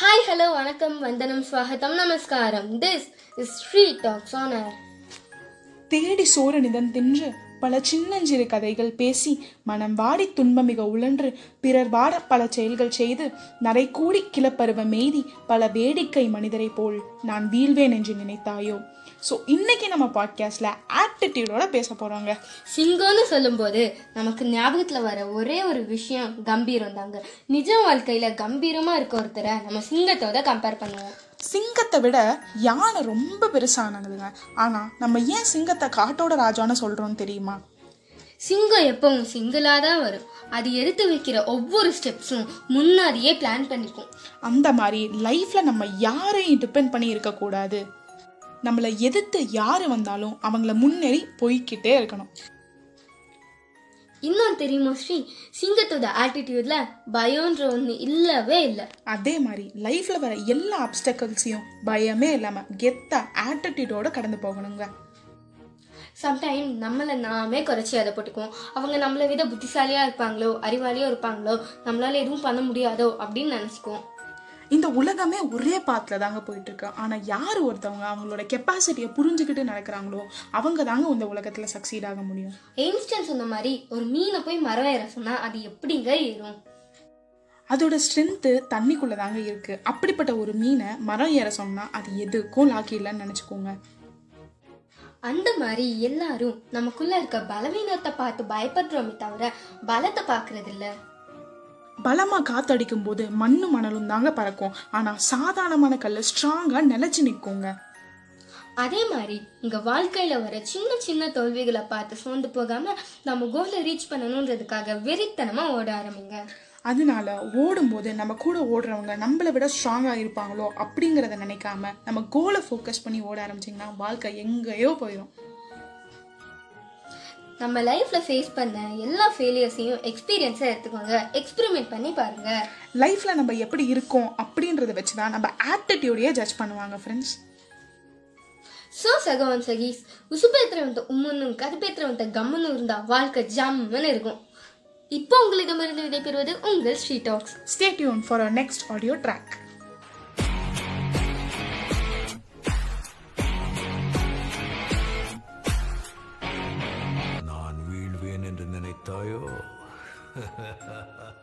Hi hello வணக்கம் வந்தனம் ஸ்வாகத்தம் நமஸ்காரம். This is Sri talks on air தேடி சோரனிதன் தின்று பல சின்னஞ்சிறு கதைகள் பேசி மனம் வாடி துன்பமிக உழன்று பிறர் வாட பல செயல்கள் செய்து நரை கூடி கிளப்பருவ மெய்தி பல வேடிக்கை மனிதரை போல் நான் வீழ்வேன் என்று நினைத்தாயோ? ஸோ இன்னைக்கு நம்ம பாட்காஸ்ட்ல ஆட்டிடியூடோட பேச போறோங்க. சிங்கம்னு சொல்லும்போது நமக்கு ஞாபகத்துல வர ஒரே ஒரு விஷயம் கம்பீரம் தாங்க. நிஜ வாழ்க்கையில கம்பீரமா இருக்க ஒருத்தரை நம்ம சிங்கத்தோட கம்பேர் பண்ணுவோம். சிங்கத்தை விட யானை ரொம்ப பெருசானதுங்க. ஆனா நம்ம ஏன் சிங்கத்தை காட்டோட ராஜான்னு சொல்றோம் தெரியுமா? சிங்கம் எப்பவும் சிங்கிளா தான் வரும். அது எடுத்து வைக்கிற ஒவ்வொரு ஸ்டெப்ஸும் முன்னாடியே பிளான் பண்ணிக்கும். அந்த மாதிரி லைஃப்ல நம்ம யாரையும் டிபெண்ட் பண்ணி இருக்கக்கூடாது. நம்மளை எதிர்த்து யாரு வந்தாலும் அவங்கள முன்னேறி போய்க்கிட்டே இருக்கணும். இன்னும் தெரியுமா ஸ்ரீ? சிங்கத்தோட ஆட்டிடியூட்ல பயம்ன்ற ஒண்ணு இல்லவே இல்லை. அதே மாதிரி லைஃப்ல வர எல்லா அப்டக்கல்ஸையும் பயமே இல்லாம கெத்தா ஆட்டிடியூடோட கடந்து போகணுங்க. சம்டைம் நம்மளை நாமே குறைச்சி அதை போட்டுக்குவோம். அவங்க நம்மளை விட புத்திசாலியா இருப்பாங்களோ அறிவாளியோ இருப்பாங்களோ நம்மளால எதுவும் பண்ண முடியாதோ அப்படின்னு நினைச்சுக்குவோம். இந்த உலகமே ஒரே பாத்துல தாங்க போயிட்டு இருக்கு ஆனா யார் ஒருத்தவங்க அவங்களோட கெப்பாசிட்டியை புரிஞ்சுக்கிட்டு நடக்கிறாங்களோ அவங்க தாங்க இந்த உலகத்துல சக்சீட் ஆக முடியும். எயின்ஸ்டன் சொன்ன மாதிரி ஒரு மீனை போய் மரம் ஏற சொன்னா அது எப்படிங்க ஏறும்? அதோட ஸ்ட்ரென்த்து தண்ணிக்குள்ள தாங்க இருக்கு. அப்படிப்பட்ட ஒரு மீனை மரம் ஏற சொன்னா அது எதுக்கும் லாக்கி இல்லைன்னு நினைச்சுக்கோங்க. அந்த மாதிரி எல்லாரும் நமக்குள்ள இருக்க பலவீனத்தை பார்த்து பயப்படுறோமே தவிர பலத்தை பார்க்கறது இல்ல பலமா காத்தடிக்கும் போது மண்ணு மணலும் தாங்க பறக்கும். ஆனா சாதாரணமான கல்லு ஸ்ட்ராங்கா நிலைச்சு நிற்குங்க அதே மாதிரி உங்க வாழ்க்கையில வர சின்ன சின்ன தோல்விகளை பார்த்து சோர்ந்து போகாம நம்ம கோலை ரீச் பண்ணணுன்றதுக்காக வெறித்தனமா ஓட ஆரம்பிங்க. அதனால ஓடும்போது நம்ம கூட ஓடுறவங்க நம்மளை விட ஸ்ட்ராங்கா இருப்பாங்களோ அப்படிங்கறத நினைக்காம நம்ம கோலை ஃபோக்கஸ் பண்ணி ஓட ஆரம்பிச்சிங்கன்னா வாழ்க்கை எங்கேயோ போயிடும் நம்ம லைஃப்ல ஃபேஸ் பண்ண எல்லா ஃபெயிலியர்ஸையும் எக்ஸ்பீரியன்ஸாக எடுத்துக்கோங்க. எக்ஸ்பெரிமெண்ட் பண்ணி பாருங்க. லைஃப்ல நம்ம எப்படி இருக்கோம் அப்படின்றத வச்சு தான் நம்ம ஆப்டிடியூடையே ஜட்ஜ் பண்ணுவாங்க ஃப்ரெண்ட்ஸ் ஸோ ಸೊ ಸಗವನ್ ಸಗೀಸ್ உசுப்பேத்துறவன்ட்ட உம்முன்னு கருப்பேத்துறவன்ட்ட கம்முன்னு இருந்தால் வாழ்க்கை ஜம்முன்னு இருக்கும். இப்போ உங்களிடமிருந்து விடைபெறுவது உங்கள் Sri talks. Stay tune for next audio track 呵呵呵呵